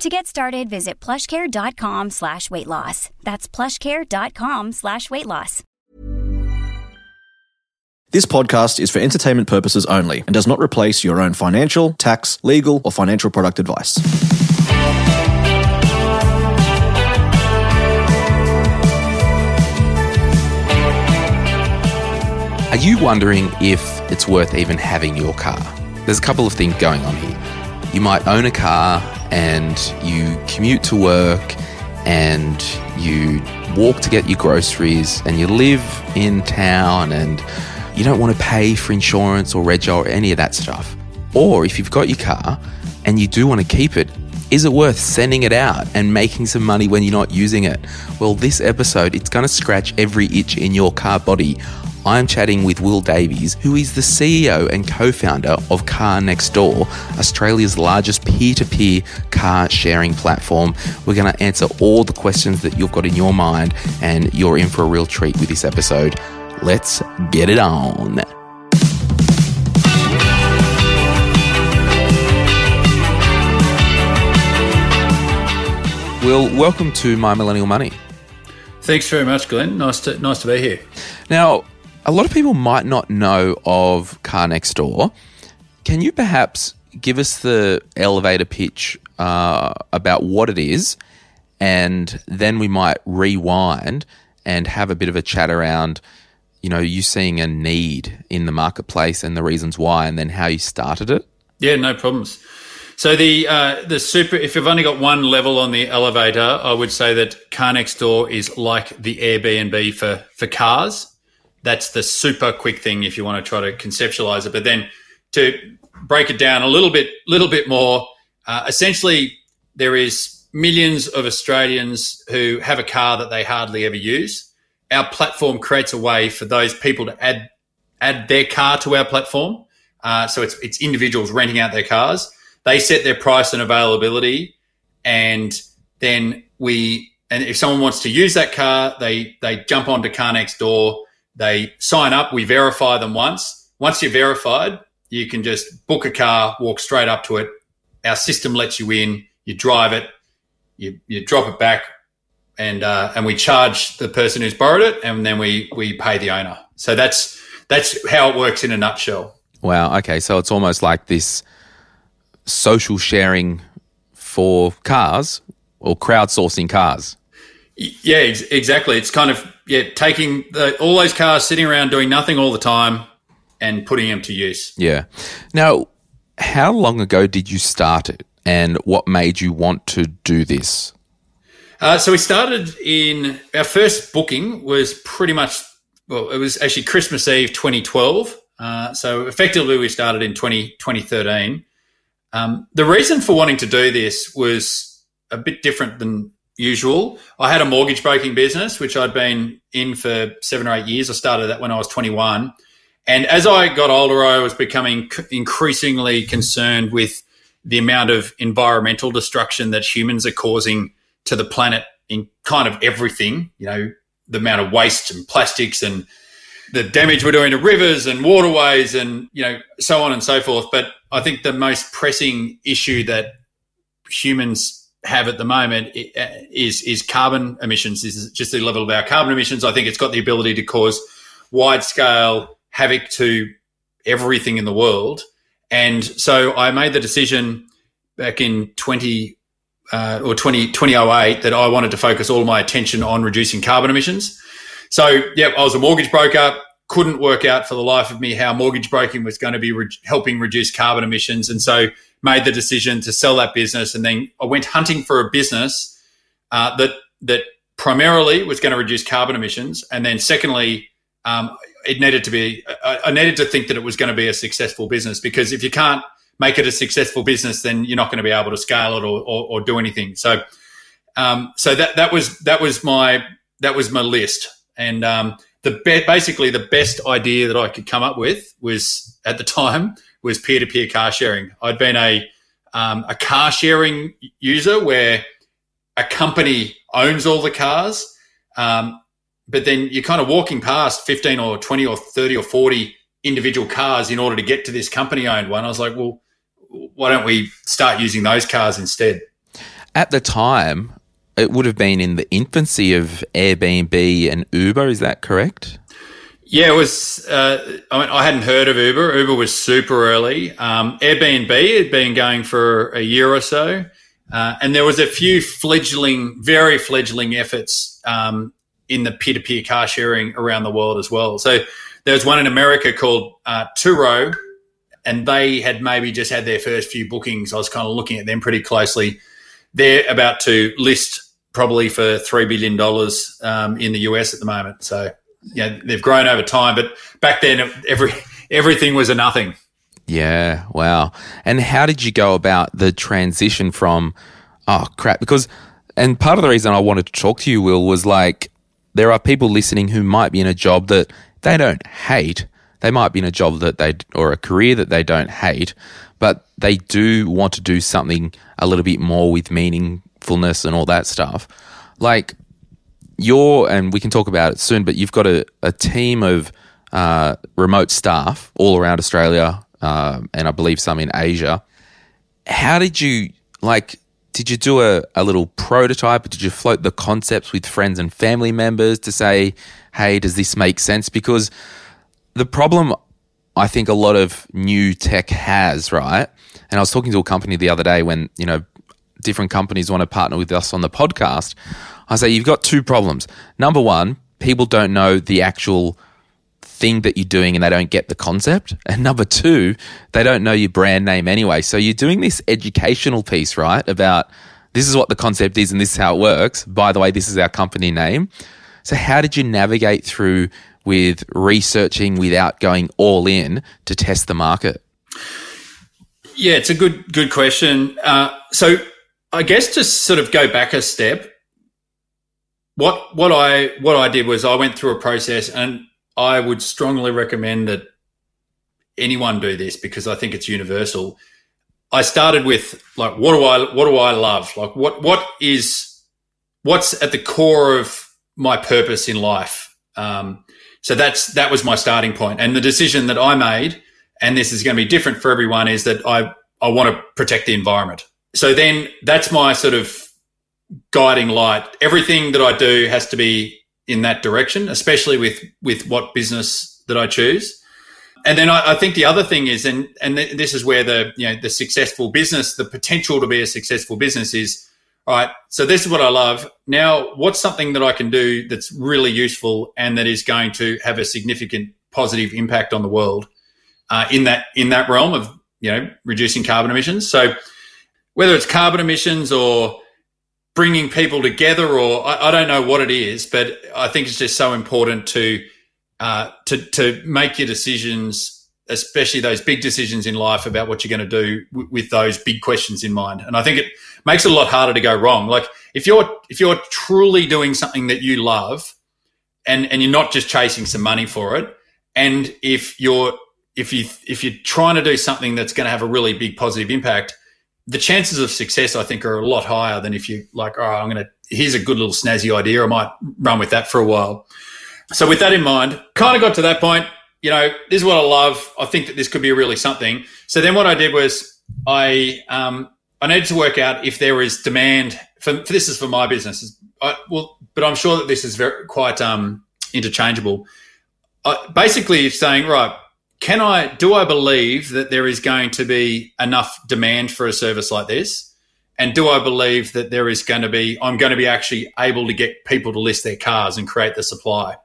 To get started, visit plushcare.com slash weight loss. That's plushcare.com slash weight loss. This podcast is for entertainment purposes only and does not replace your own financial, tax, legal, or financial product advice. Are you wondering if it's worth even having your car? There's a couple of things going on here. You might own a car and you commute to work and you walk to get your groceries and you live in town and you don't want to pay for insurance or rego or any of that stuff. Or if you've got your car and you do want to keep it, is it worth sending it out and making some money when you're not using it? Well, this episode, it's going to scratch every itch in your car body. I'm chatting with Will Davies, who is the CEO and co founder of Car Next Door, Australia's largest peer to peer car sharing platform. We're going to answer all the questions that you've got in your mind, and you're in for a real treat with this episode. Let's get it on. Will, welcome to My Millennial Money. Thanks very much, Glen. Nice to nice to be here. Now, a lot of people might not know of Car Next Door. Can you perhaps give us the elevator pitch uh, about what it is, and then we might rewind and have a bit of a chat around, you know, you seeing a need in the marketplace and the reasons why, and then how you started it? Yeah, no problems. So the uh, the super, if you've only got one level on the elevator, I would say that Car Next Door is like the Airbnb for for cars. That's the super quick thing if you want to try to conceptualize it. But then to break it down a little bit, little bit more, uh, essentially there is millions of Australians who have a car that they hardly ever use. Our platform creates a way for those people to add add their car to our platform. Uh, so it's it's individuals renting out their cars they set their price and availability, and then we and if someone wants to use that car, they they jump onto Car Next Door, they sign up, we verify them once. Once you're verified, you can just book a car, walk straight up to it. Our system lets you in, you drive it, you, you drop it back, and uh, and we charge the person who's borrowed it, and then we we pay the owner. So that's that's how it works in a nutshell. Wow. Okay. So it's almost like this social sharing for cars or crowdsourcing cars. Yeah, ex- exactly. It's kind of yeah taking the, all those cars sitting around doing nothing all the time and putting them to use. Yeah. Now, how long ago did you start it, and what made you want to do this? Uh, so we started in our first booking was pretty much well, it was actually Christmas Eve 2012. Uh, so effectively, we started in 20, 2013. Um, the reason for wanting to do this was a bit different than usual. I had a mortgage broking business, which I'd been in for seven or eight years. I started that when I was 21. And as I got older, I was becoming increasingly concerned with the amount of environmental destruction that humans are causing to the planet in kind of everything, you know, the amount of waste and plastics and the damage we're doing to rivers and waterways and, you know, so on and so forth. But I think the most pressing issue that humans have at the moment uh, is is carbon emissions. Is just the level of our carbon emissions. I think it's got the ability to cause wide scale havoc to everything in the world. And so I made the decision back in 20 uh, or 20, 2008 that I wanted to focus all my attention on reducing carbon emissions. So, yeah, I was a mortgage broker couldn't work out for the life of me how mortgage broking was going to be re- helping reduce carbon emissions. And so made the decision to sell that business. And then I went hunting for a business uh, that, that primarily was going to reduce carbon emissions. And then secondly, um, it needed to be, I, I needed to think that it was going to be a successful business because if you can't make it a successful business, then you're not going to be able to scale it or, or, or do anything. So, um, so that, that was, that was my, that was my list. And, um, the be- basically the best idea that I could come up with was at the time was peer to peer car sharing. I'd been a um, a car sharing user where a company owns all the cars, um, but then you're kind of walking past 15 or 20 or 30 or 40 individual cars in order to get to this company owned one. I was like, well, why don't we start using those cars instead? At the time, it would have been in the infancy of Airbnb and Uber. Is that correct? Yeah, it was. Uh, I mean, I hadn't heard of Uber. Uber was super early. Um, Airbnb had been going for a year or so, uh, and there was a few fledgling, very fledgling efforts um, in the peer-to-peer car sharing around the world as well. So there was one in America called uh, Turo, and they had maybe just had their first few bookings. I was kind of looking at them pretty closely. They're about to list probably for three billion dollars um, in the US at the moment. So yeah, they've grown over time, but back then every everything was a nothing. Yeah, wow. And how did you go about the transition from oh crap? Because and part of the reason I wanted to talk to you, Will, was like there are people listening who might be in a job that they don't hate. They might be in a job that they or a career that they don't hate, but they do want to do something a little bit more with meaningfulness and all that stuff. Like you're, and we can talk about it soon, but you've got a, a team of uh, remote staff all around Australia, uh, and I believe some in Asia. How did you like? Did you do a, a little prototype? Did you float the concepts with friends and family members to say, hey, does this make sense? Because the problem I think a lot of new tech has, right? And I was talking to a company the other day when, you know, different companies want to partner with us on the podcast. I say, you've got two problems. Number one, people don't know the actual thing that you're doing and they don't get the concept. And number two, they don't know your brand name anyway. So you're doing this educational piece, right? About this is what the concept is and this is how it works. By the way, this is our company name. So how did you navigate through with researching without going all in to test the market? Yeah, it's a good good question. Uh, so I guess to sort of go back a step, what what I what I did was I went through a process, and I would strongly recommend that anyone do this because I think it's universal. I started with like what do I what do I love? Like what what is what's at the core of my purpose in life? Um, so that's that was my starting point, and the decision that I made, and this is going to be different for everyone, is that I I want to protect the environment. So then that's my sort of guiding light. Everything that I do has to be in that direction, especially with with what business that I choose. And then I, I think the other thing is, and and th- this is where the you know the successful business, the potential to be a successful business is. All right, so this is what I love. Now, what's something that I can do that's really useful and that is going to have a significant positive impact on the world uh, in that in that realm of you know reducing carbon emissions? So, whether it's carbon emissions or bringing people together, or I, I, don't know what it is, but I think it's just so important to uh, to to make your decisions, especially those big decisions in life about what you're going to do w- with those big questions in mind. And I think it makes it a lot harder to go wrong. Like if you're if you're truly doing something that you love, and and you're not just chasing some money for it, and if you're if you if you're trying to do something that's going to have a really big positive impact the chances of success, I think, are a lot higher than if you like, oh, I'm going to, here's a good little snazzy idea. I might run with that for a while. So with that in mind, kind of got to that point, you know, this is what I love. I think that this could be really something. So then what I did was I, um, I needed to work out if there is demand for, for this is for my business. I, well, but I'm sure that this is very, quite, um, interchangeable. Uh, basically saying, right, can I do I believe that there is going to be enough demand for a service like this? And do I believe that there is going to be I'm going to be actually able to get people to list their cars and create the supply?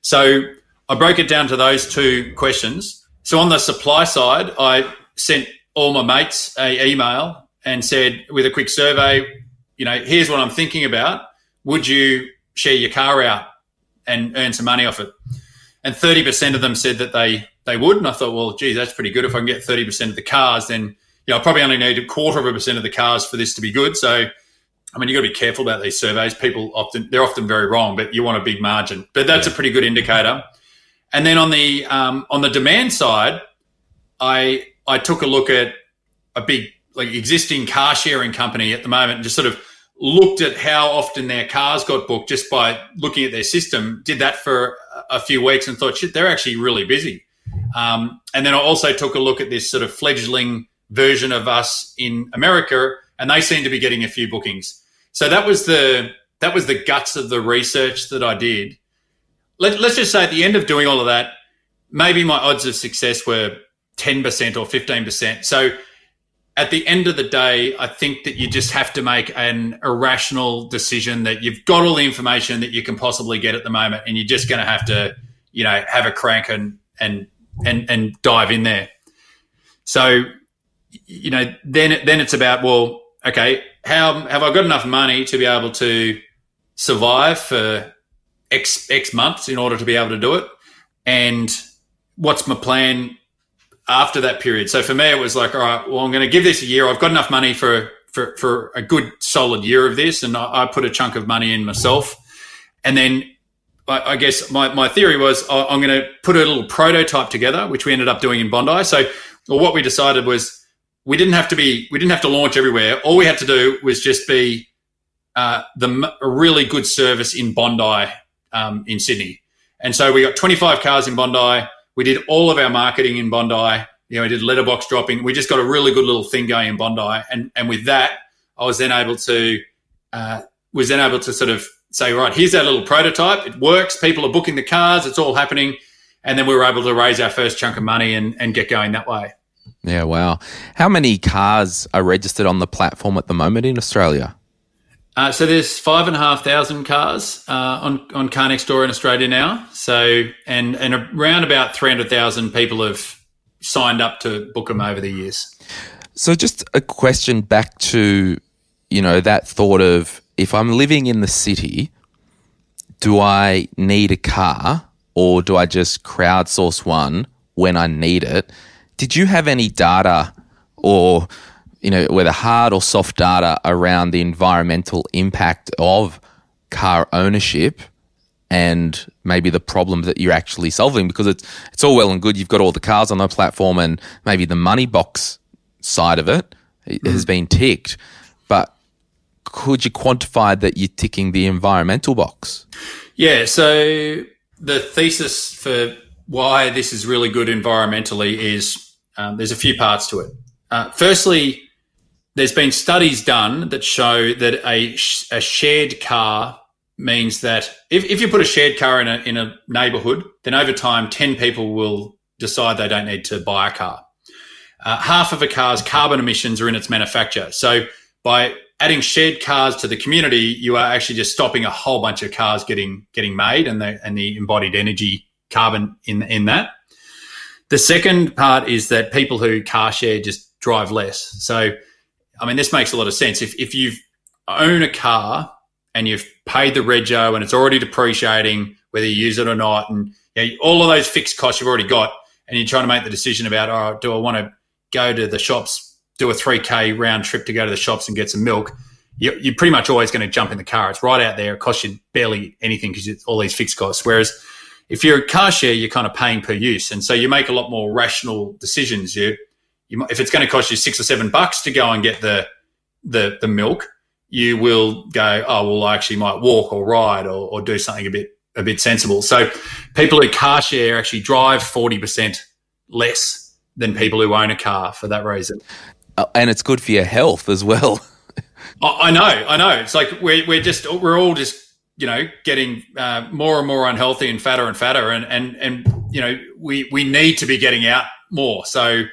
So I broke it down to those two questions. So on the supply side, I sent all my mates a email and said with a quick survey, you know, here's what I'm thinking about. Would you share your car out and earn some money off it? And 30% of them said that they they would. And I thought, well, gee, that's pretty good. If I can get 30% of the cars, then you know, I probably only need a quarter of a percent of the cars for this to be good. So I mean, you've got to be careful about these surveys. People often they're often very wrong, but you want a big margin. But that's yeah. a pretty good indicator. And then on the um, on the demand side, I I took a look at a big like existing car sharing company at the moment and just sort of looked at how often their cars got booked just by looking at their system. Did that for a few weeks and thought, shit, they're actually really busy. Um, and then I also took a look at this sort of fledgling version of us in America, and they seem to be getting a few bookings. So that was the that was the guts of the research that I did. Let, let's just say at the end of doing all of that, maybe my odds of success were ten percent or fifteen percent. So at the end of the day, I think that you just have to make an irrational decision that you've got all the information that you can possibly get at the moment, and you're just going to have to, you know, have a crank and and and and dive in there. So, you know, then then it's about well, okay, how have I got enough money to be able to survive for X X months in order to be able to do it, and what's my plan after that period. So for me, it was like, all right, well, I'm going to give this a year. I've got enough money for for, for a good solid year of this, and I, I put a chunk of money in myself. And then I, I guess my, my theory was I, I'm going to put a little prototype together, which we ended up doing in Bondi. So well, what we decided was we didn't have to be we didn't have to launch everywhere. All we had to do was just be uh, the a really good service in Bondi um, in Sydney. And so we got 25 cars in Bondi we did all of our marketing in Bondi. You know, we did letterbox dropping. We just got a really good little thing going in Bondi, and and with that, I was then able to uh, was then able to sort of say, right, here's our little prototype. It works. People are booking the cars. It's all happening, and then we were able to raise our first chunk of money and and get going that way. Yeah, wow. How many cars are registered on the platform at the moment in Australia? Uh, so there's five and a half thousand cars uh, on on Car Next Door in Australia now. So and and around about three hundred thousand people have signed up to book them over the years. So just a question back to you know that thought of if I'm living in the city, do I need a car or do I just crowdsource one when I need it? Did you have any data or you know, whether hard or soft data around the environmental impact of car ownership and maybe the problem that you're actually solving because it's it's all well and good you've got all the cars on the platform and maybe the money box side of it mm. has been ticked but could you quantify that you're ticking the environmental box yeah so the thesis for why this is really good environmentally is um, there's a few parts to it uh, firstly there's been studies done that show that a, a shared car means that if, if you put a shared car in a, in a neighborhood, then over time, 10 people will decide they don't need to buy a car. Uh, half of a car's carbon emissions are in its manufacture. So by adding shared cars to the community, you are actually just stopping a whole bunch of cars getting getting made and the and the embodied energy carbon in in that. The second part is that people who car share just drive less. So I mean, this makes a lot of sense. If, if you own a car and you've paid the rego and it's already depreciating, whether you use it or not, and you know, all of those fixed costs you've already got, and you're trying to make the decision about, oh, do I want to go to the shops, do a 3K round trip to go to the shops and get some milk? You're, you're pretty much always going to jump in the car. It's right out there. It costs you barely anything because it's all these fixed costs. Whereas if you're a car share, you're kind of paying per use. And so you make a lot more rational decisions. You you, if it's going to cost you six or seven bucks to go and get the the the milk, you will go, oh well, I actually might walk or ride or, or do something a bit a bit sensible. So people who car share actually drive forty percent less than people who own a car for that reason. Uh, and it's good for your health as well. I, know, I know. It's like we're we're just we're all just you know getting uh, more and more unhealthy and fatter and fatter, and and and you know we we need to be getting out more. So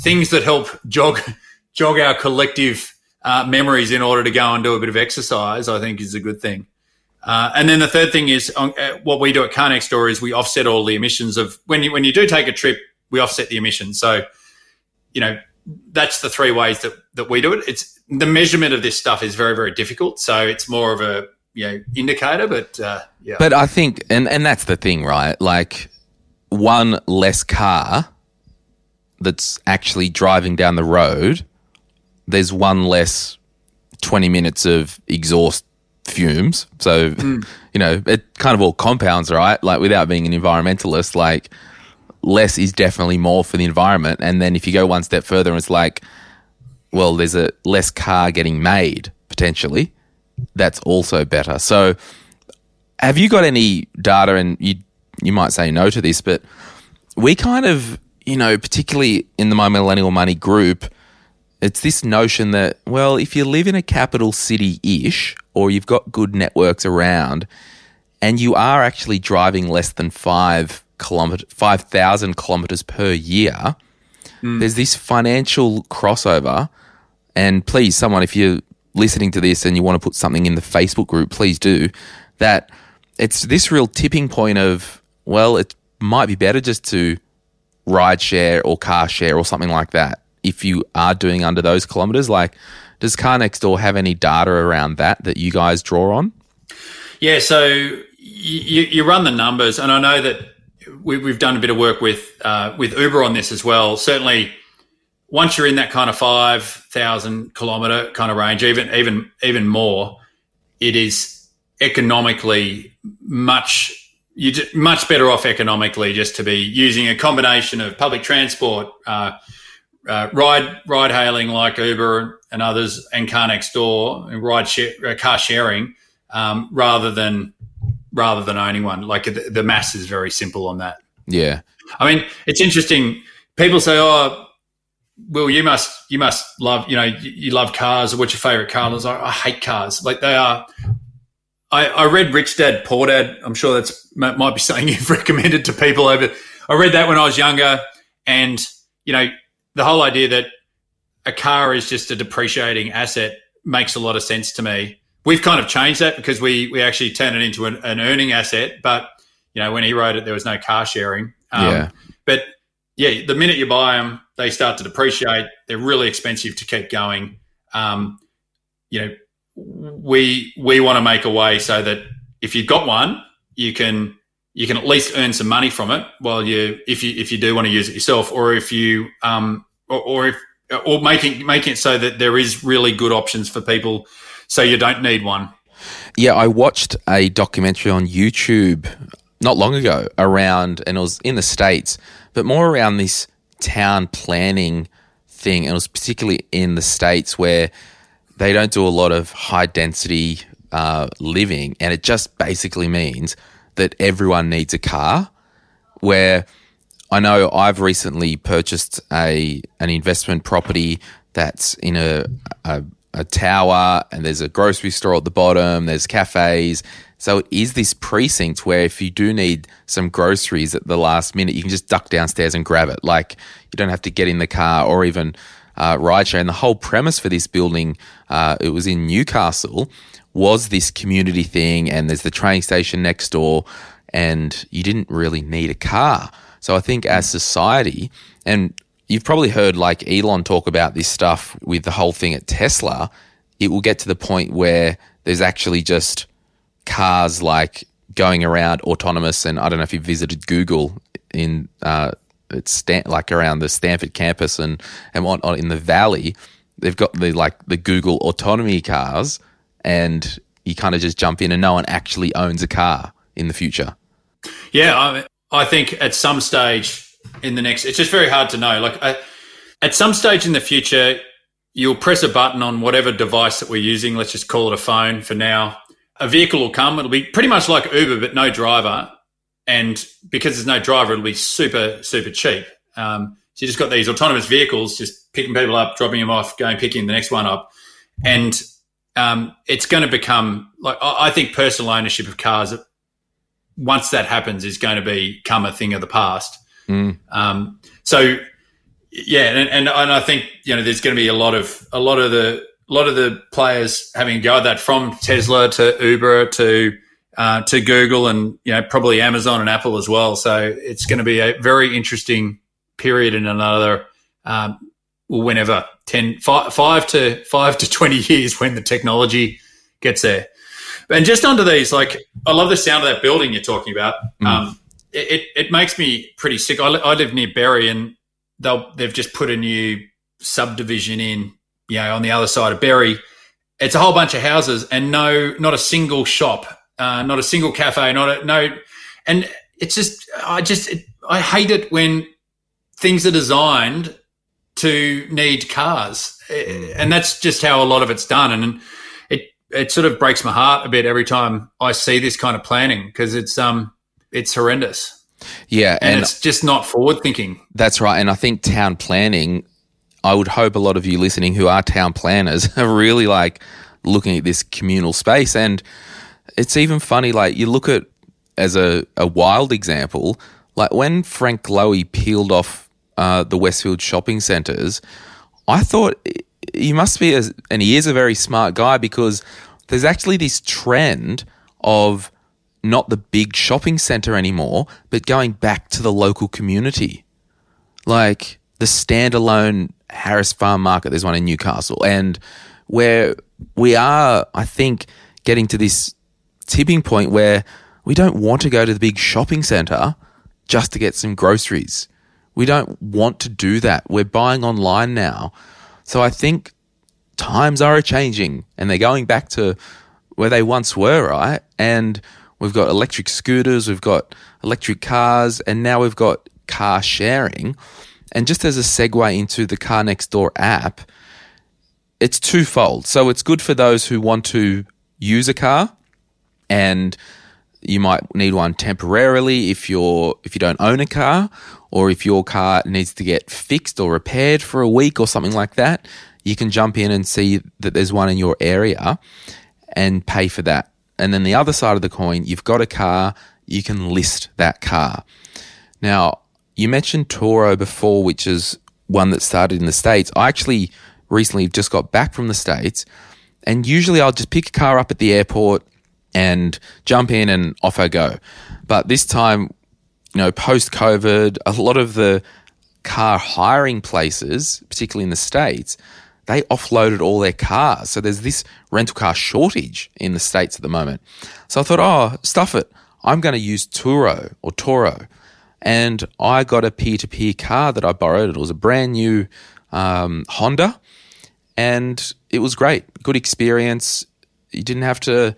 things that help jog jog our collective uh, memories in order to go and do a bit of exercise, I think is a good thing. Uh, and then the third thing is uh, what we do at Car Store is we offset all the emissions of when you when you do take a trip, we offset the emissions. So, you know, that's the three ways that that we do it. It's the measurement of this stuff is very very difficult. So it's more of a you know indicator, but uh, yeah. But I think, and and that's the thing, right? Like one less car that's actually driving down the road, there's one less 20 minutes of exhaust fumes. So, mm. you know, it kind of all compounds, right? Like without being an environmentalist, like less is definitely more for the environment. And then if you go one step further, it's like, well, there's a less car getting made potentially. That's also better. So, have you got any data? And you you might say no to this, but we kind of, you know, particularly in the My Millennial Money group, it's this notion that well, if you live in a capital city ish, or you've got good networks around, and you are actually driving less than five kilometer, five thousand kilometers per year, mm. there's this financial crossover. And please, someone, if you're listening to this and you want to put something in the Facebook group, please do. That it's this real tipping point of well, it might be better just to ride share or car share or something like that if you are doing under those kilometers. Like, does Car Next Door have any data around that that you guys draw on? Yeah, so you, you run the numbers, and I know that we, have done a bit of work with uh, with Uber on this as well. Certainly, once you're in that kind of five thousand kilometer kind of range, even even even more, it is economically much you're much better off economically just to be using a combination of public transport, uh, uh, ride ride hailing like Uber and others, and car next door, and ride share, uh, car sharing, um, rather than rather than owning one. Like the, the mass is very simple on that. Yeah, I mean it's interesting. People say, "Oh, well, you must you must love you know you, you love cars. What's your favorite car?" I, like, I hate cars. Like they are I, I read Rich Dad Poor Dad. I'm sure that's might be something you've recommended to people over. I read that when I was younger, and you know the whole idea that a car is just a depreciating asset makes a lot of sense to me. We've kind of changed that because we we actually turn it into an, an earning asset. But you know when he wrote it, there was no car sharing. Um, yeah. But yeah, the minute you buy them, they start to depreciate. They're really expensive to keep going. Um, you know, we we want to make a way so that if you've got one, you can you can at least earn some money from it while you if you if you do want to use it yourself, or if you um or, or if or making making it so that there is really good options for people, so you don't need one. Yeah, I watched a documentary on YouTube not long ago around, and it was in the states, but more around this town planning thing, and it was particularly in the states where they don't do a lot of high density uh, living, and it just basically means that everyone needs a car. Where I know I've recently purchased a an investment property that's in a, a, a tower, and there's a grocery store at the bottom. There's cafes. So it is this precinct where if you do need some groceries at the last minute, you can just duck downstairs and grab it. Like you don't have to get in the car or even uh, rideshare. And the whole premise for this building, uh, it was in Newcastle, was this community thing. And there's the train station next door, and you didn't really need a car. So I think as society, and you've probably heard like Elon talk about this stuff with the whole thing at Tesla, it will get to the point where there's actually just cars like going around autonomous. And I don't know if you visited Google in uh, it's Stan- like around the Stanford campus and and whatnot in the valley. They've got the like the Google autonomy cars, and you kind of just jump in, and no one actually owns a car in the future. Yeah, I, I think at some stage in the next, it's just very hard to know. Like I, at some stage in the future, you'll press a button on whatever device that we're using. Let's just call it a phone for now. A vehicle will come. It'll be pretty much like Uber, but no driver and because there's no driver, it'll be super super cheap. Um, so you just got these autonomous vehicles, just picking people up, dropping them off, going picking the next one up, and um, it's going to become like I think personal ownership of cars. Once that happens, is going to become a thing of the past. Mm. Um, so yeah, and, and and I think you know there's going to be a lot of a lot of the a lot of the players having go at that from Tesla to Uber to uh, to Google and you know probably Amazon and Apple as well. So it's going to be a very interesting period in another um, whenever 10, five, five to five to twenty years when the technology gets there. And just under these, like I love the sound of that building you're talking about. Mm. Um, it, it makes me pretty sick. I, I live near Berry, and they'll they've just put a new subdivision in, you know, on the other side of Berry it's a whole bunch of houses and no, not a single shop, uh, not a single cafe, not a no, and it's just I just it, I hate it when things are designed to need cars, and that's just how a lot of it's done, and it it sort of breaks my heart a bit every time I see this kind of planning because it's um it's horrendous. Yeah, and, and it's just not forward thinking. That's right, and I think town planning. I would hope a lot of you listening who are town planners are really like looking at this communal space, and it's even funny. Like you look at as a, a wild example, like when Frank Lowy peeled off uh, the Westfield shopping centres, I thought he must be, a, and he is a very smart guy because there's actually this trend of not the big shopping centre anymore, but going back to the local community. Like the standalone Harris Farm Market, there's one in Newcastle, and where we are, I think, getting to this tipping point where we don't want to go to the big shopping centre just to get some groceries. We don't want to do that. We're buying online now. So I think times are changing and they're going back to where they once were, right? And we've got electric scooters, we've got electric cars, and now we've got car sharing. And just as a segue into the Car Next Door app, it's twofold. So it's good for those who want to use a car and you might need one temporarily if you're if you don't own a car or if your car needs to get fixed or repaired for a week or something like that you can jump in and see that there's one in your area and pay for that and then the other side of the coin you've got a car you can list that car now you mentioned Toro before which is one that started in the states i actually recently just got back from the states and usually i'll just pick a car up at the airport and jump in and off I go. But this time, you know, post COVID, a lot of the car hiring places, particularly in the States, they offloaded all their cars. So there's this rental car shortage in the States at the moment. So I thought, oh, stuff it. I'm going to use Turo or Toro. And I got a peer to peer car that I borrowed. It was a brand new um, Honda. And it was great. Good experience. You didn't have to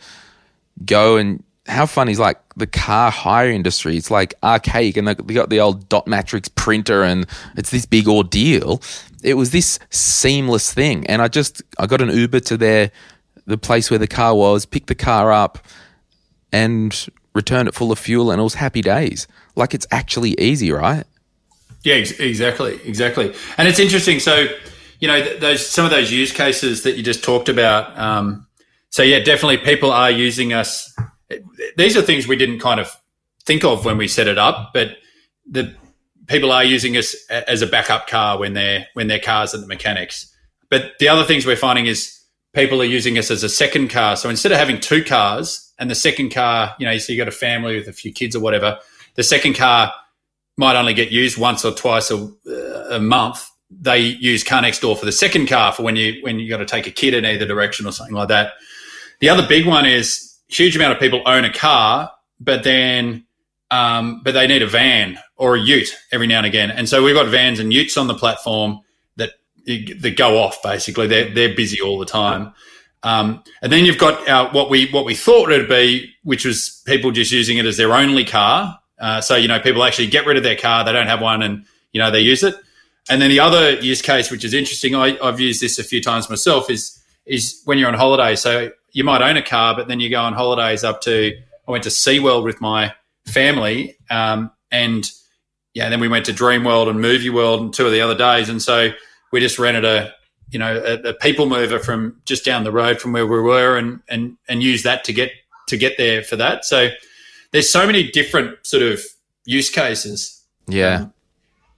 go and how funny is like the car hire industry? It's like archaic, and they got the old dot matrix printer, and it's this big ordeal. It was this seamless thing, and I just I got an Uber to their the place where the car was, picked the car up, and returned it full of fuel, and it was happy days. Like it's actually easy, right? Yeah, ex- exactly, exactly. And it's interesting. So you know those some of those use cases that you just talked about. Um, so yeah, definitely people are using us. These are things we didn't kind of think of when we set it up, but the people are using us as a backup car when they're when their cars at the mechanics. But the other things we're finding is people are using us as a second car. So instead of having two cars and the second car, you know, so you got a family with a few kids or whatever, the second car might only get used once or twice a, a month. They use Car Next Door for the second car for when you when you got to take a kid in either direction or something like that. The other big one is huge amount of people own a car, but then um, but they need a van or a ute every now and again. And so we've got vans and utes on the platform that that go off basically. They're they're busy all the time. Um, and then you've got what we what we thought it'd be, which was people just using it as their only car. Uh, so you know, people actually get rid of their car; they don't have one, and you know they use it. And then the other use case, which is interesting, I, I've used this a few times myself, is is when you're on holiday. So you might own a car, but then you go on holidays up to. I went to SeaWorld with my family, um, and yeah, then we went to Dreamworld and Movie World and two of the other days, and so we just rented a you know a, a, people mover from just down the road from where we were, and and and use that to get to get there for that. So there's so many different sort of use cases. Yeah. Um,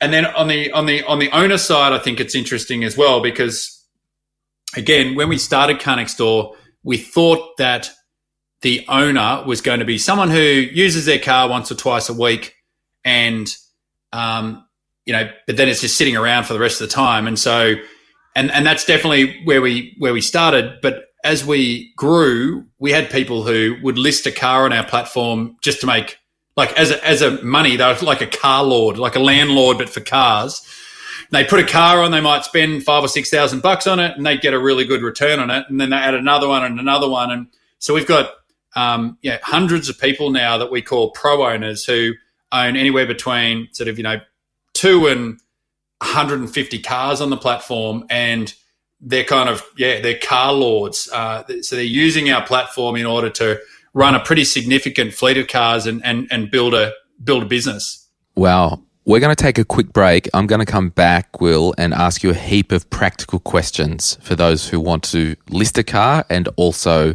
and then on the on the on the owner side, I think it's interesting as well because again, when we started Car Store, we thought that the owner was going to be someone who uses their car once or twice a week and um, you know but then it's just sitting around for the rest of the time. And so and and that's definitely where we where we started. But as we grew we had people who would list a car on our platform just to make like as a, as a money they were like a car lord like a landlord but for cars. They put a car on, they might spend five or six thousand bucks on it, and they get a really good return on it, and then they add another one and another one, and so we've got um, you know, hundreds of people now that we call pro owners who own anywhere between sort of you know two and 150 cars on the platform, and they're kind of yeah they're car lords. Uh, so they're using our platform in order to run a pretty significant fleet of cars and and, and build a build a business. Wow. We're going to take a quick break. I'm going to come back, Will, and ask you a heap of practical questions for those who want to list a car and also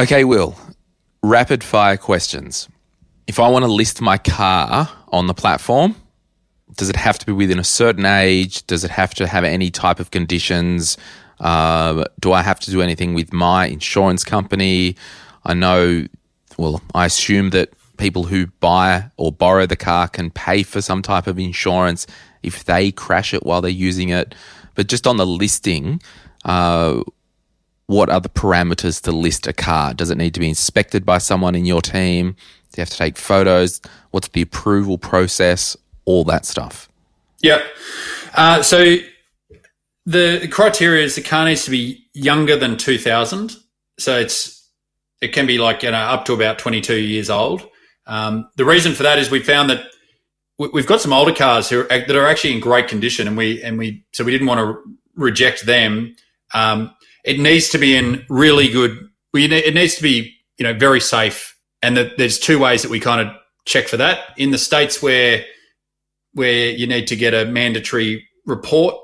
Okay, Will. Rapid fire questions. If I want to list my car on the platform, does it have to be within a certain age? Does it have to have any type of conditions? Uh, do I have to do anything with my insurance company? I know, well, I assume that people who buy or borrow the car can pay for some type of insurance if they crash it while they're using it. But just on the listing, uh, what are the parameters to list a car? Does it need to be inspected by someone in your team? Do you have to take photos? What's the approval process? All that stuff. Yep. Uh, so the criteria is the car needs to be younger than 2000. So it's it can be like you know up to about 22 years old. Um, the reason for that is we found that we've got some older cars who are, that are actually in great condition, and we and we so we didn't want to reject them. Um, it needs to be in really good. It needs to be you know very safe, and the, there's two ways that we kind of check for that. In the states where where you need to get a mandatory report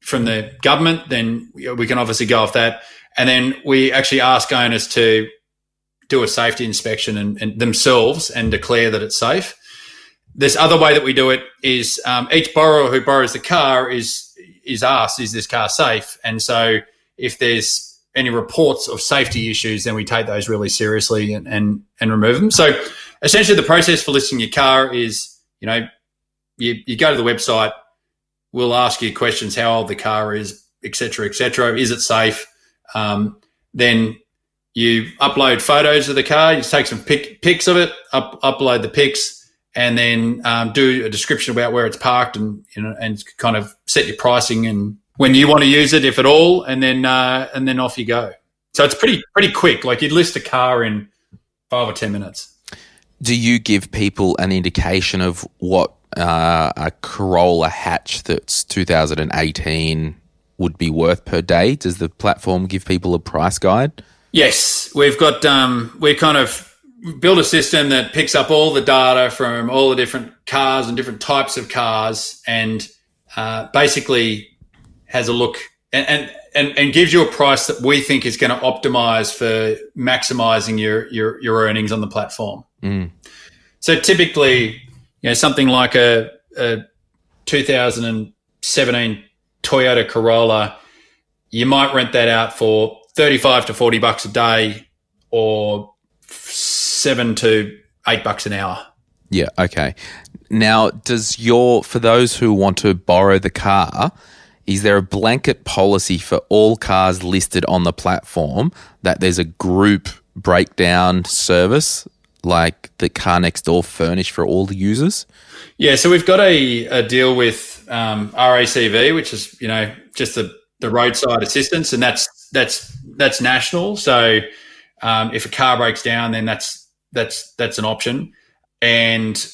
from the government, then we can obviously go off that. And then we actually ask owners to do a safety inspection and, and themselves and declare that it's safe. This other way that we do it is um, each borrower who borrows the car is is asked, "Is this car safe?" And so if there's any reports of safety issues, then we take those really seriously and and, and remove them. So essentially, the process for listing your car is, you know, you, you go to the website, we'll ask you questions, how old the car is, etc., etc. Is it safe? Um, then you upload photos of the car. You take some pic, pics of it, up, upload the pics, and then um, do a description about where it's parked, and you know, and kind of set your pricing and when you want to use it, if at all, and then uh, and then off you go. So it's pretty pretty quick. Like you'd list a car in five or ten minutes. Do you give people an indication of what uh, a Corolla hatch that's 2018 would be worth per day? Does the platform give people a price guide? Yes, we've got um, we kind of built a system that picks up all the data from all the different cars and different types of cars, and uh, basically has a look and, and and gives you a price that we think is going to optimize for maximizing your your your earnings on the platform. Mm. So typically, you know, something like a, a 2017 Toyota Corolla, you might rent that out for 35 to 40 bucks a day or seven to eight bucks an hour. Yeah, okay. Now, does your for those who want to borrow the car, is there a blanket policy for all cars listed on the platform that there's a group breakdown service like the car next door furnish for all the users? Yeah, so we've got a, a deal with um, RACV, which is you know just the, the roadside assistance, and that's that's that's national. So um, if a car breaks down, then that's that's that's an option, and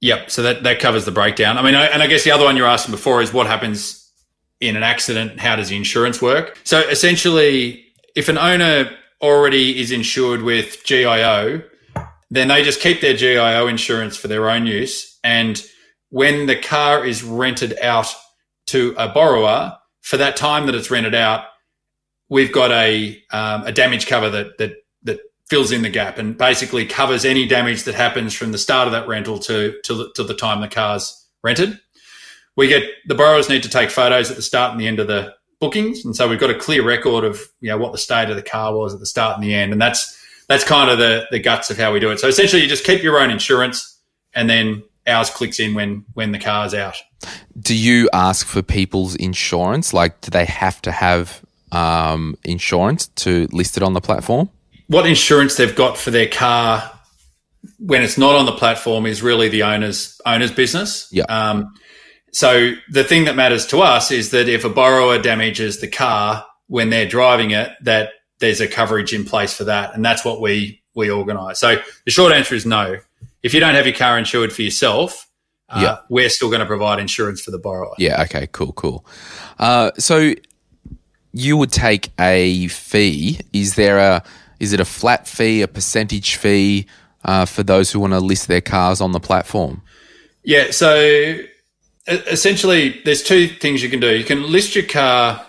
yep, so that that covers the breakdown. I mean, I, and I guess the other one you're asking before is what happens in an accident? How does insurance work? So essentially, if an owner already is insured with GIO, then they just keep their GIO insurance for their own use. And when the car is rented out to a borrower, for that time that it's rented out, we've got a um, a damage cover that that that fills in the gap and basically covers any damage that happens from the start of that rental to to to the time the car's rented. We get the borrowers need to take photos at the start and the end of the bookings, and so we've got a clear record of you know what the state of the car was at the start and the end, and that's that's kind of the the guts of how we do it. So essentially, you just keep your own insurance, and then ours clicks in when when the car's out. Do you ask for people's insurance? Like, do they have to have um, insurance to list it on the platform? What insurance they've got for their car when it's not on the platform is really the owner's owner's business. Yeah. Um, so the thing that matters to us is that if a borrower damages the car when they're driving it, that there's a coverage in place for that, and that's what we we organise. So the short answer is no. If you don't have your car insured for yourself, uh, Yeah. we're still going to provide insurance for the borrower. Yeah. Okay. Cool. Cool. Uh, so you would take a fee. Is there a is it a flat fee, a percentage fee uh, for those who want to list their cars on the platform? Yeah. So essentially, there's two things you can do. You can list your car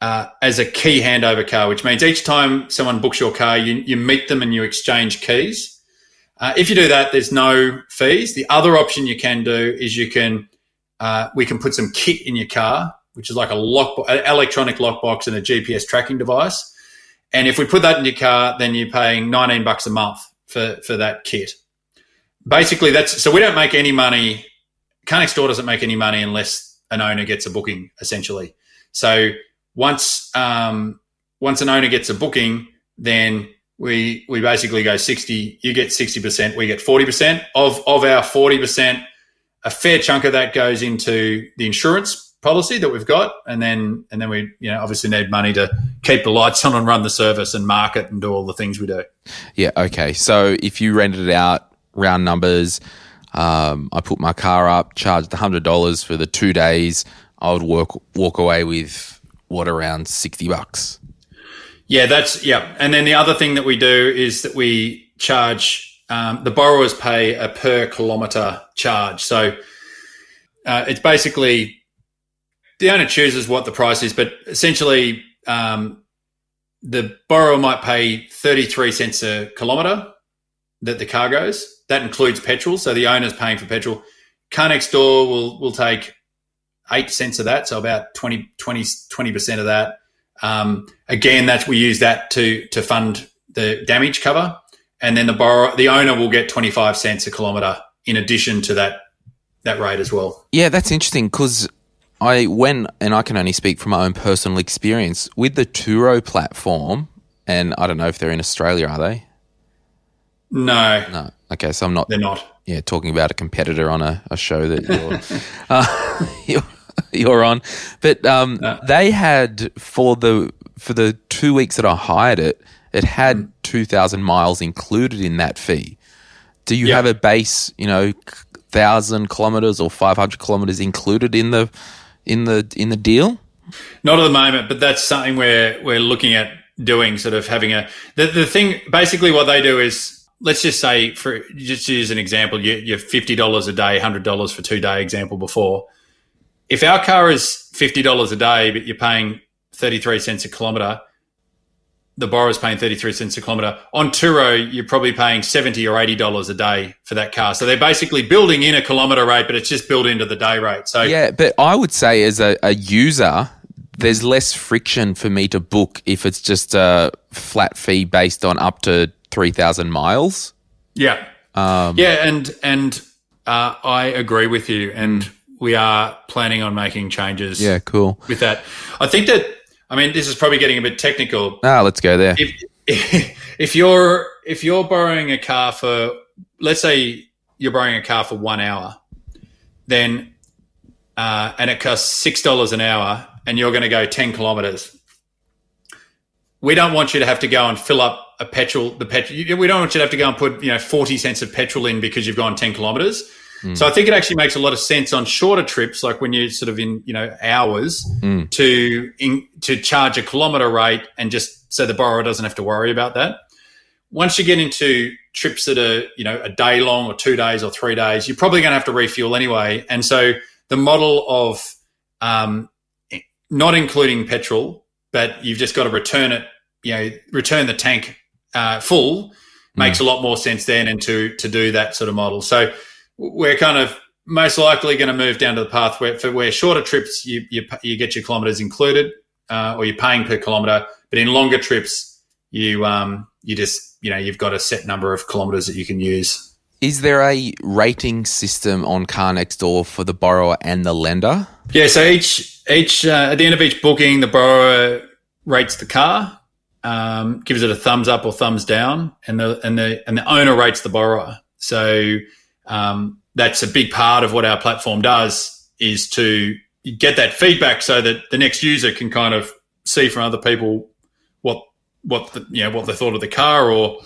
uh, as a key handover car, which means each time someone books your car, you, you meet them and you exchange keys. Uh, if you do that, there's no fees. The other option you can do is you can uh, we can put some kit in your car, which is like a lock, an electronic lockbox and a GPS tracking device. And if we put that in your car, then you're paying 19 bucks a month for for that kit. Basically, that's so we don't make any money. Car Next Door doesn't make any money unless an owner gets a booking, essentially. So once um, once an owner gets a booking, then we we basically go sixty. You get sixty percent. We get forty percent of of our forty percent. A fair chunk of that goes into the insurance policy that we've got, and then and then we you know obviously need money to keep the lights on and run the service and market and do all the things we do. Yeah. Okay. So if you rented it out, round numbers, um, I put my car up, charged hundred dollars for the two days. I would walk walk away with what around sixty bucks. Yeah, that's yeah. And then the other thing that we do is that we charge um, the borrowers pay a per kilometre charge. So uh, it's basically the owner chooses what the price is, but essentially um, the borrower might pay thirty three cents a kilometre that the car goes. That includes petrol, so the owner's paying for petrol. Car next door will will take eight cents of that, so about 20 percent of that. Um, again, that's we use that to to fund the damage cover, and then the borrower, the owner, will get twenty five cents a kilometre in addition to that that rate as well. Yeah, that's interesting because I when and I can only speak from my own personal experience with the Turo platform, and I don't know if they're in Australia, are they? No, No. Okay, so I'm not. they're not. Yeah, talking about a competitor on a, a show that you're, uh, you're you're on, but um, they had for the for the two weeks that I hired it, it had two thousand miles included in that fee. Do you have a base, you know, thousand kilometers or five hundred kilometers included in the in the in the deal? Not at the moment, but that's something we're we're looking at doing. Sort of having a the the thing. Basically, what they do is let's just say for just use an example. You, you're fifty dollars a day, hundred dollars for two day example before. If our car is fifty dollars a day, but you're paying thirty three cents a kilometre, the borrower's paying thirty three cents a kilometre. On Turo, you're probably paying seventy or eighty dollars a day for that car. So they're basically building in a kilometre rate, but it's just built into the day rate. So Yeah, but I would say as a, a user, there's less friction for me to book if it's just a flat fee based on up to 3,000 miles. yeah. yeah, and and uh, I agree with you, and we are planning on making changes. Yeah, cool. with that, I think that I mean this is probably getting a bit technical. Ah, let's go there. If if you're if you're borrowing a car for let's say you're borrowing a car for one hour, then uh, and it costs six dollars an hour, and you're going to go ten kilometers. We don't want you to have to go and fill up a petrol. The petrol. We don't want you to have to go and put you know forty cents of petrol in because you've gone ten kilometers. So I think it actually makes a lot of sense on shorter trips, like when you're sort of in you know hours, to in, to charge a kilometer rate and just so the borrower doesn't have to worry about that. Once you get into trips that are you know a day long or two days or three days, you're probably going to have to refuel anyway. And so the model of um, not including petrol, but you've just got to return it, you know, return the tank uh, full makes a lot more sense then, and to to do that sort of model. So we're kind of most likely going to move down to the path where for where shorter trips you you, you get your kilometres included, uh, or you're paying per kilometre, but in longer trips you um you just you know you've got a set number of kilometres that you can use. Is there a rating system on Car Next Door for the borrower and the lender? Yeah, so each each uh, at the end of each booking, the borrower rates the car, um, gives it a thumbs up or thumbs down, and the and the and the owner rates the borrower. So um, that's a big part of what our platform does is to get that feedback so that the next user can kind of see from other people what what the, you know what they thought of the car or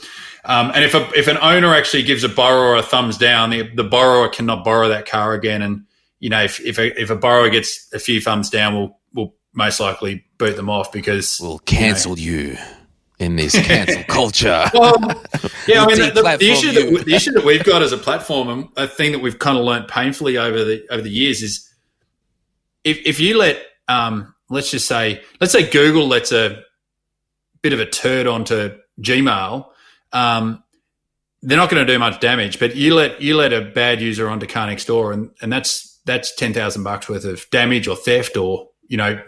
um, and if a, if an owner actually gives a borrower a thumbs down, the, the borrower cannot borrow that car again. And you know, if if a, if a borrower gets a few thumbs down, we'll most likely boot them off because We'll cancel you in this cancel culture. well, yeah, I mean, the, the, the issue you. that the issue that we've got as a platform, and a thing that we've kind of learnt painfully over the over the years is if if you let um, let's just say let's say Google lets a bit of a turd onto Gmail, um, they're not going to do much damage. But you let you let a bad user onto Car Next Door, and and that's that's ten thousand bucks worth of damage or theft, or you know,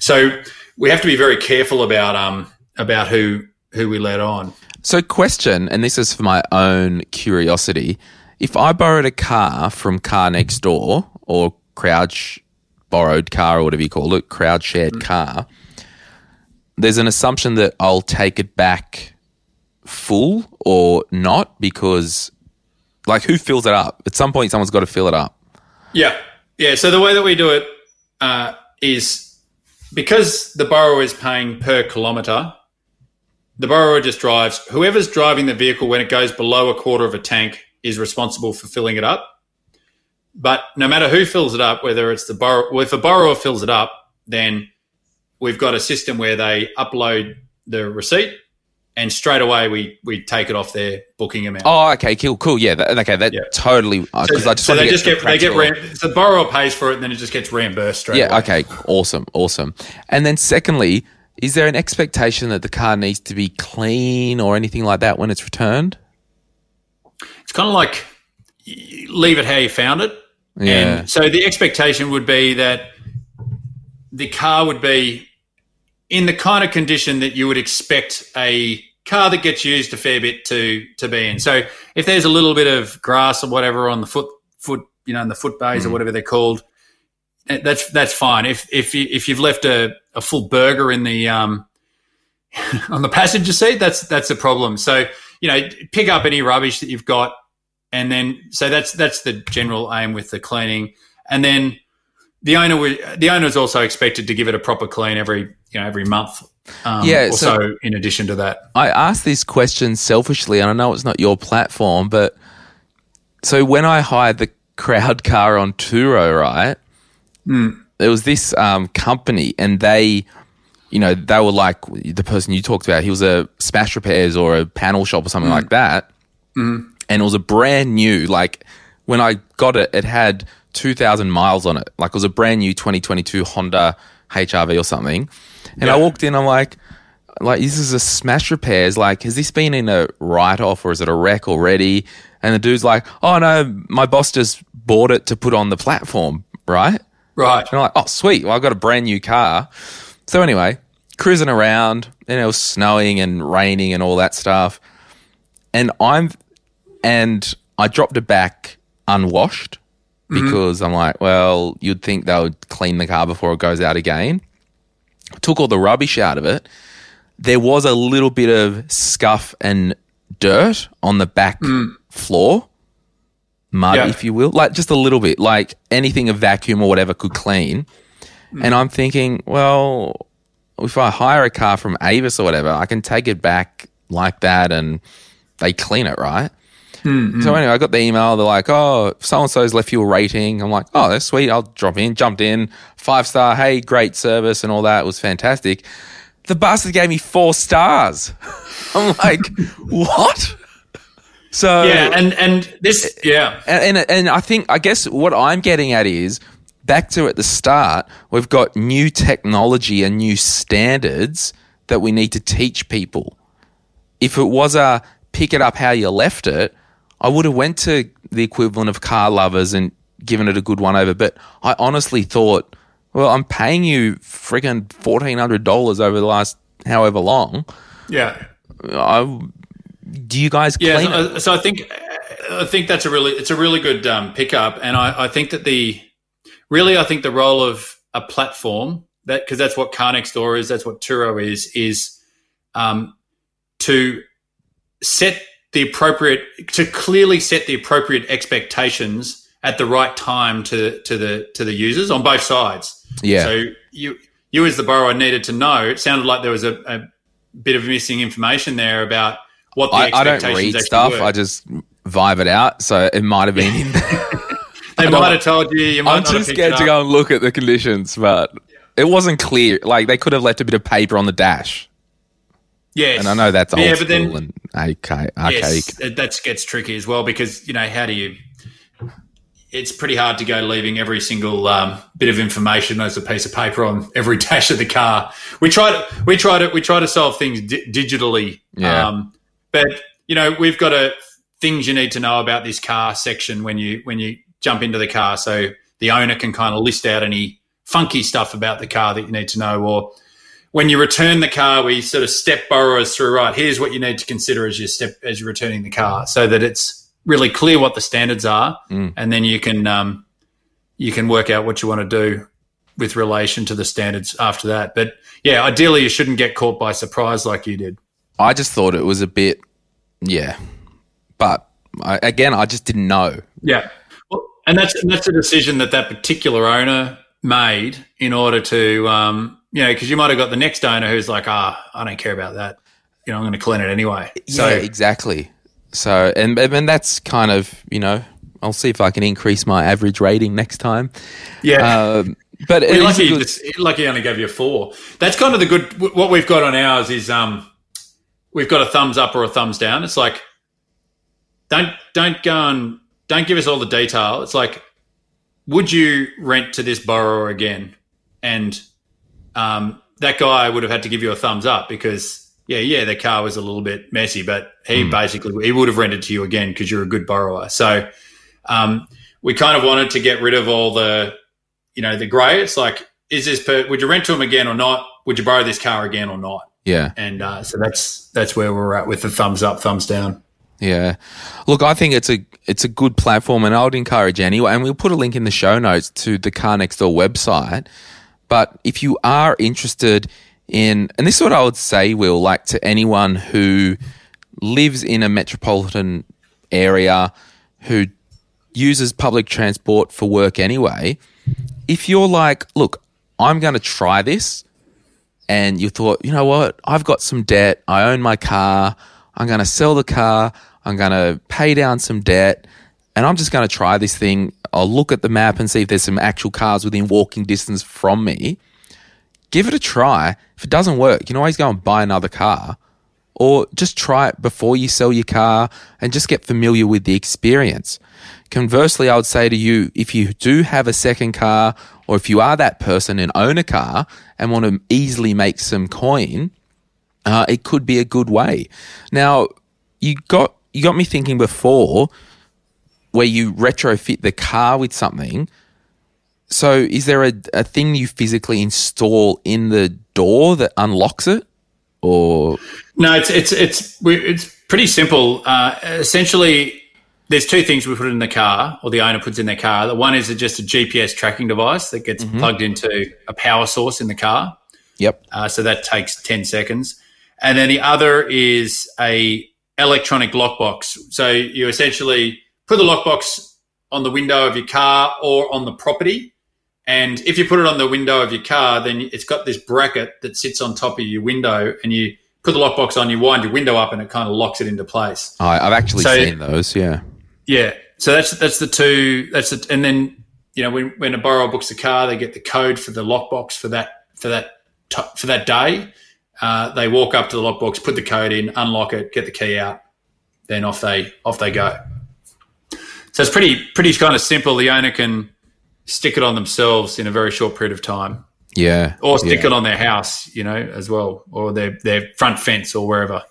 so we have to be very careful about um about who who we let on. So, question, and this is for my own curiosity: if I borrowed a car from Car Next Door or crowd sh- borrowed car or whatever you call it, crowd shared car, there's an assumption that I'll take it back full or not because, like, who fills it up? At some point, someone's got to fill it up. Yeah, yeah. So the way that we do it uh, is because the borrower is paying per kilometre. The borrower just drives. Whoever's driving the vehicle when it goes below a quarter of a tank is responsible for filling it up. But no matter who fills it up, whether it's the borrower, well, if a borrower fills it up, then we've got a system where they upload the receipt, and straight away we we take it off their booking amount. Oh, okay, cool, cool. Yeah, that, okay, that Yeah. totally. Uh, because I just so they just get they get re- so the borrower pays for it, and then it just gets reimbursed straight Yeah, away. okay, awesome, awesome. And then secondly, is there an expectation that the car needs to be clean or anything like that when it's returned? It's kind of like leave it how you found it. Yeah. And so the expectation would be that the car would be in the kind of condition that you would expect a car that gets used a fair bit to to be in. So if there's a little bit of grass or whatever on the foot foot you know in the foot bays or whatever they're called, eh, that's that's fine. If if you, if you've left a, a full burger in the um on the passenger seat, that's that's a problem. So you know, pick up any rubbish that you've got, and then so that's that's the general aim with the cleaning, and then the owner would, the owner is also expected to give it a proper clean every you know every month. Um, Yeah, or so- in addition to that, I asked this question selfishly, and I know it's not your platform, but so when I hired the crowd car on Turo, right? There was this um, company, and they, you know, they were like the person you talked about. He was a smash repairs or a panel shop or something like that, and it was a brand new. Like when I got it, it had two thousand miles on it. Like it was a brand new twenty twenty two Honda HRV or something. And I walked in, I'm like, like this is a smash repairs. Like, has this been in a write off or is it a wreck already? And the dude's like, oh no, my boss just bought it to put on the platform, right? right? And I'm like, oh sweet, well I got a brand new car. So anyway, cruising around, and it was snowing and raining and all that stuff. And I'm and I dropped it back unwashed Mm-hmm. because I'm like, well, you'd think they would clean the car before it goes out again. Took all the rubbish out of it. There was a little bit of scuff and dirt on the back mm. floor, mud, Yeah. if you will, like just a little bit, like anything a vacuum or whatever could clean. Mm. And I'm thinking, well, if I hire a car from Avis or whatever, I can take it back like that and they clean it, right? So mm-hmm. anyway, I got the email. They're like, "Oh, so and so's left you a rating." I'm like, "Oh, that's sweet. I'll drop in." Jumped in, five star. Hey, great service and all that. It was fantastic. The bastard gave me four stars. I'm like, what? So Yeah, and and this, yeah, and, and and I think I guess what I'm getting at is back to at the start, we've got new technology and new standards that we need to teach people. If it was a pick it up how you left it, I would have went to the equivalent of car lovers and given it a good one over. But I honestly thought, well, I'm paying you friggin' fourteen hundred dollars over the last however long. yeah. I, do you guys Yeah, so, so I think I think that's a really it's a really good um, pickup, and I, I think that the really I think the role of a platform that because that's what Car Next Door is, that's what Turo is, is um, to set the appropriate to clearly set the appropriate expectations at the right time to to the to the users on both sides. Yeah. So you you as the borrower needed to know. It sounded like there was a, a bit of missing information there about what the I, I don't expectations read stuff. were. I just vibe it out. So it might have been in there. they might have told you. You might I'm too scared to go and look at the conditions, but it wasn't clear. Like they could have left a bit of paper on the dash, Yes, and I know that's old yeah, school but then and archaic. yes, that that gets tricky as well because you know how do you? It's pretty hard to go leaving every single um, bit of information as a piece of paper on every dash of the car. We try to we try to we try to solve things di- digitally. Yeah. Um, but you know we've got a things you need to know about this car section when you when you jump into the car, so the owner can kind of list out any funky stuff about the car that you need to know, or when you return the car, we sort of step borrowers through. Right, here's what you need to consider as you step as you're returning the car, so that it's really clear what the standards are, and then you can um, you can work out what you want to do with relation to the standards after that. But yeah, ideally, you shouldn't get caught by surprise like you did. I just thought it was a bit, yeah. But I, again, I just didn't know. Yeah, well, and that's and that's a decision that that particular owner made in order to, um, you know, because you might have got the next owner who's like, ah, I don't care about that. You know, I'm going to clean it anyway. So yeah, exactly. So, and and that's kind of you know, I'll see if I can increase my average rating next time. yeah. Um, but Well, it you're is a lucky, good- it's- lucky he only gave you a four. That's kind of the good. What we've got on ours is um, we've got a thumbs up or a thumbs down. It's like don't don't go and don't give us all the detail. It's like, would you rent to this borrower again? And um, that guy would have had to give you a thumbs up because yeah, yeah, the car was a little bit messy, but he basically he would have rented to you again because you're a good borrower. So um, we kind of wanted to get rid of all the you know the grey. It's like, is this per, would you rent to him again or not? Would you borrow this car again or not? yeah. And uh, so that's that's where we're at with the thumbs up, thumbs down. Yeah. Look, I think it's a it's a good platform and I would encourage anyone and we'll put a link in the show notes to the Car Next Door website. But if you are interested in and this is what I would say, Will, like to anyone who lives in a metropolitan area who uses public transport for work anyway, if you're like, look, I'm going to try this, and you thought, you know what, I've got some debt, I own my car, I'm going to sell the car, I'm going to pay down some debt, and I'm just going to try this thing. I'll look at the map and see if there's some actual cars within walking distance from me. Give it a try. If it doesn't work, you can always go and buy another car or just try it before you sell your car and just get familiar with the experience. Conversely, I would say to you, if you do have a second car or if you are that person and own a car and want to easily make some coin, uh, it could be a good way. Now, you got you got me thinking before where you retrofit the car with something. So, is there a, a thing you physically install in the door that unlocks it, or No, it's it's it's it's pretty simple. Uh, essentially, there's two things we put in the car, or the owner puts in their car. The one is just a GPS tracking device that gets plugged into a power source in the car. Yep. Uh, so that takes 10 seconds. And then the other is a electronic lockbox. So you essentially put the lockbox on the window of your car or on the property. And if you put it on the window of your car, then it's got this bracket that sits on top of your window and you put the lockbox on, you wind your window up and it kind of locks it into place. I, I've actually So- seen those. Yeah. Yeah. So that's that's the two. That's the, and then you know when when a borrower books a car, they get the code for the lockbox for that for that for that day. Uh, they walk up to the lockbox, put the code in, unlock it, get the key out, then off they off they go. So it's pretty pretty kind of simple. The owner can stick it on themselves in a very short period of time, Yeah. or stick yeah. it on their house, you know, as well, or their their front fence or wherever.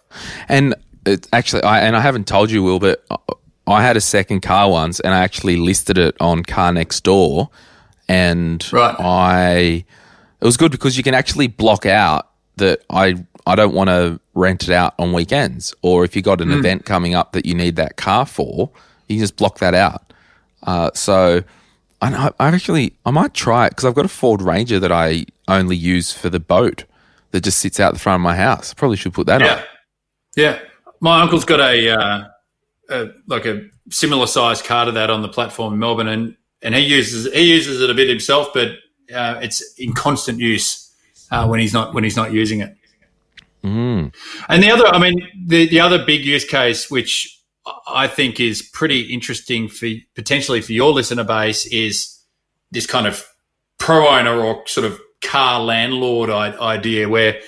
And it actually, I and I haven't told you, Will, but I had a second car once, and I actually listed it on Car Next Door, and Right. I it was good because you can actually block out that I I don't want to rent it out on weekends, or if you got an hmm. event coming up that you need that car for, you can just block that out. Uh, so. I I've actually, I might try it because I've got a Ford Ranger that I only use for the boat that just sits out the front of my house. I probably should put that on. Yeah, yeah. My uncle's got a, uh, a like a similar sized car to that on the platform in Melbourne, and and he uses he uses it a bit himself, but uh, it's in constant use uh, when he's not when he's not using it. And the other, I mean, the the other big use case, which I think is pretty interesting for potentially for your listener base, is this kind of pro owner or sort of car landlord idea where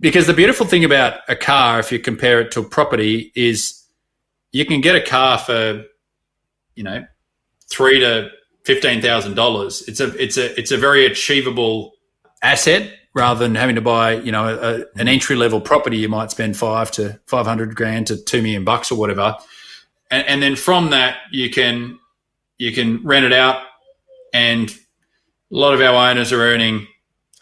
because the beautiful thing about a car if you compare it to a property is you can get a car for you know three to fifteen thousand dollars. It's a it's a it's a very achievable asset rather than having to buy you know a, an entry level property you might spend five to five hundred grand to two million bucks or whatever and, and then from that you can you can rent it out and a lot of our owners are earning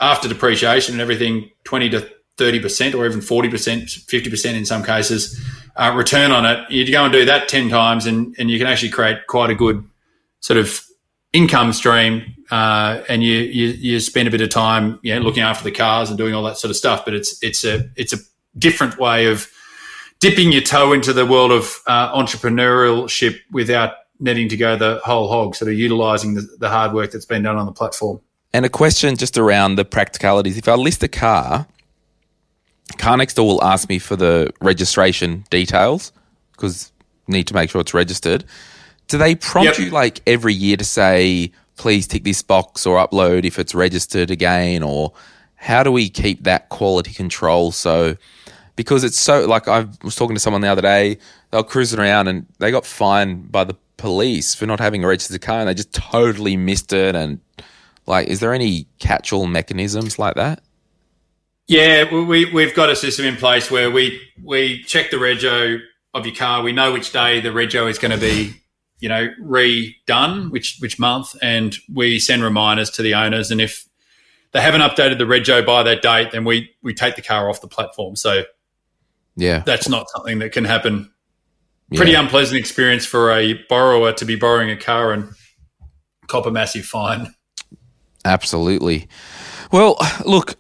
after depreciation and everything 20 to 30% or even 40%, 50% in some cases uh, return on it. You go and do that 10 times and, and you can actually create quite a good sort of income stream uh, and you, you you spend a bit of time you know, looking after the cars and doing all that sort of stuff. But it's it's a it's a different way of dipping your toe into the world of uh, entrepreneurship without needing to go the whole hog, sort of utilizing the, the hard work that's been done on the platform. And a question just around the practicalities. If I list a car, Car Next Door will ask me for the registration details because need to make sure it's registered. Do they prompt Yep. you like every year to say, please tick this box or upload if it's registered again? Or how do we keep that quality control? So, because it's so like I was talking to someone the other day, they were cruising around and they got fined by the police for not having a registered car and they just totally missed it. And like, is there any catch all mechanisms like that? Yeah, we- we we've got a system in place where we we check the rego of your car. We know which day the rego is going to be, you know, redone, which which month, and we send reminders to the owners. And if they haven't updated the rego by that date, then we we take the car off the platform. So Yeah. that's not something that can happen. Pretty Yeah. unpleasant experience for a borrower to be borrowing a car and cop a massive fine. Absolutely. Well, look,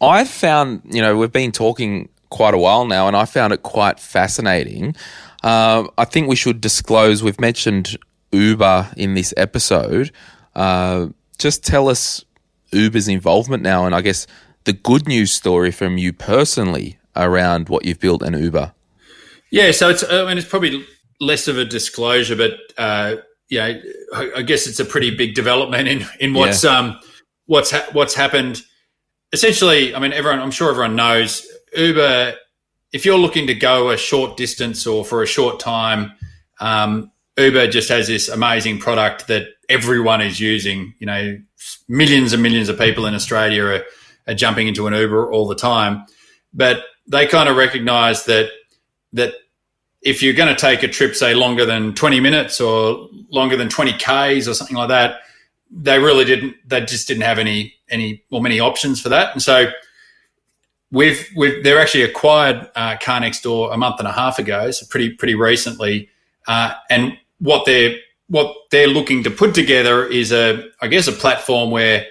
I've found, you know, we've been talking quite a while now, and I found it quite fascinating. Uh, I think we should disclose, we've mentioned Uber in this episode. Uh, just tell us Uber's involvement now, and I guess the good news story from you personally around what you've built in Uber. Yeah, so it's I mean it's probably less of a disclosure, but uh, yeah, I, I guess it's a pretty big development in in what's um what's ha- what's happened. Essentially, I mean everyone I'm sure everyone knows Uber. If you're looking to go a short distance or for a short time, um, Uber just has this amazing product that everyone is using. You know, millions and millions of people in Australia are, are jumping into an Uber all the time, but they kind of recognise that that if you're going to take a trip, say longer than 20 minutes or longer than 20 Ks or something like that, they really didn't, they just didn't have any, any, or many options for that. And so we've, we've, they're actually acquired uh, Car Next Door a month and a half ago. So pretty, pretty recently. uh, and what they're what they're looking to put together is a, I guess, a platform where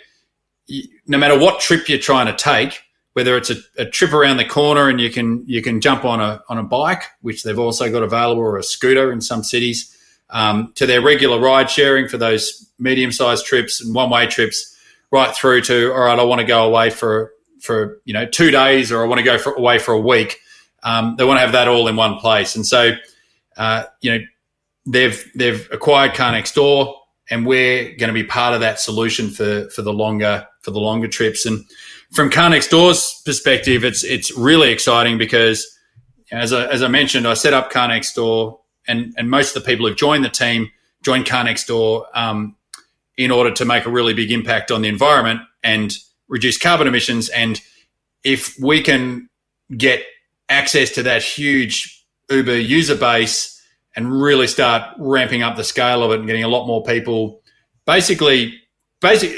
you, no matter what trip you're trying to take, whether it's a, a, trip around the corner and you can you can jump on a on a bike, which they've also got available, or a scooter in some cities, um, to their regular ride sharing for those medium sized trips and one way trips, right through to all right, I want to go away for for you know two days, or I want to go for, away for a week. Um, they want to have that all in one place, and so uh, you know they've they've acquired Car Next Door, and we're going to be part of that solution for for the longer for the longer trips. And from Car Next Door's perspective, it's it's really exciting because as I, as I mentioned, I set up Car Next Door, and and most of the people who've joined the team joined Car Next Door um, in order to make a really big impact on the environment and reduce carbon emissions. And if we can get access to that huge Uber user base and really start ramping up the scale of it and getting a lot more people. Basically, basically,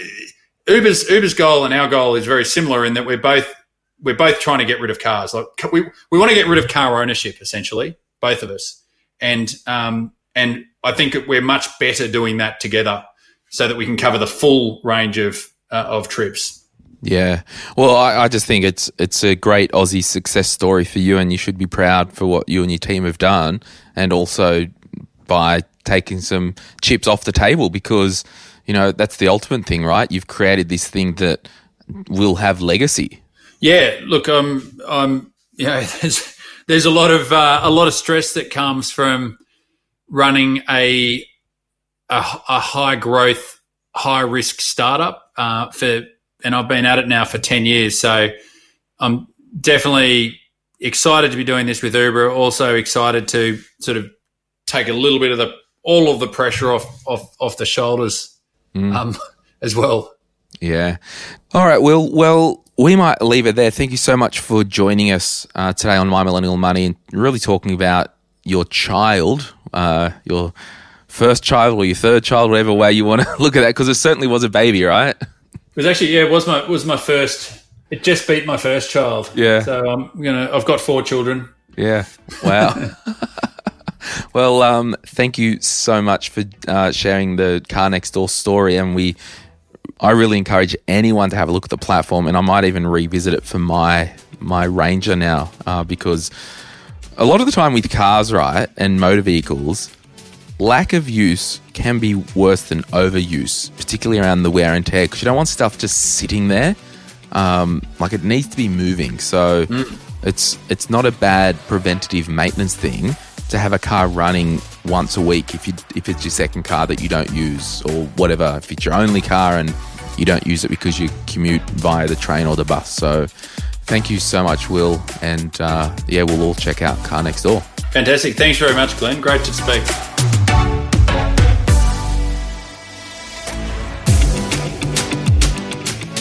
Uber's Uber's goal and our goal is very similar in that we're both we're both trying to get rid of cars. Like we we want to get rid of car ownership, essentially, both of us, and um, and I think we're much better doing that together, so that we can cover the full range of uh, of trips. Yeah. Well, I, I, just think it's it's a great Aussie success story for you, and you should be proud for what you and your team have done, and also by taking some chips off the table because you know that's the ultimate thing, right? You've created this thing that will have legacy. Yeah. Look, um, um, yeah. There's there's a lot of uh, a lot of stress that comes from running a a, a high growth, high risk startup uh, for and I've been at it now for 10 years. So I'm definitely excited to be doing this with Uber. Also excited to sort of take a little bit of the all of the pressure off off, off the shoulders mm. um, as well. Yeah. All right. Well, well, we might leave it there. Thank you so much for joining us uh, today on My Millennial Money and really talking about your child, uh, your first child or your third child, whatever way you want to look at that, because it certainly was a baby, right? It was actually yeah, it was my was my first. It just beat my first child. Yeah. So I'm you know I've got four children. Yeah. Wow. well, um, thank you so much for uh, sharing the car next door story, and we. I really encourage anyone to have a look at the platform, and I might even revisit it for my my Ranger now uh, because a lot of the time with cars, right, and motor vehicles, lack of use can be worse than overuse, particularly around the wear and tear, because you don't want stuff just sitting there. Um, like it needs to be moving. So mm. it's it's not a bad preventative maintenance thing to have a car running once a week if you if it's your second car that you don't use or whatever. If it's your only car and you don't use it because you commute via the train or the bus. So thank you so much, Will, and uh, yeah, we'll all check out Car Next Door. Fantastic. Thanks very much, Glen. Great to speak.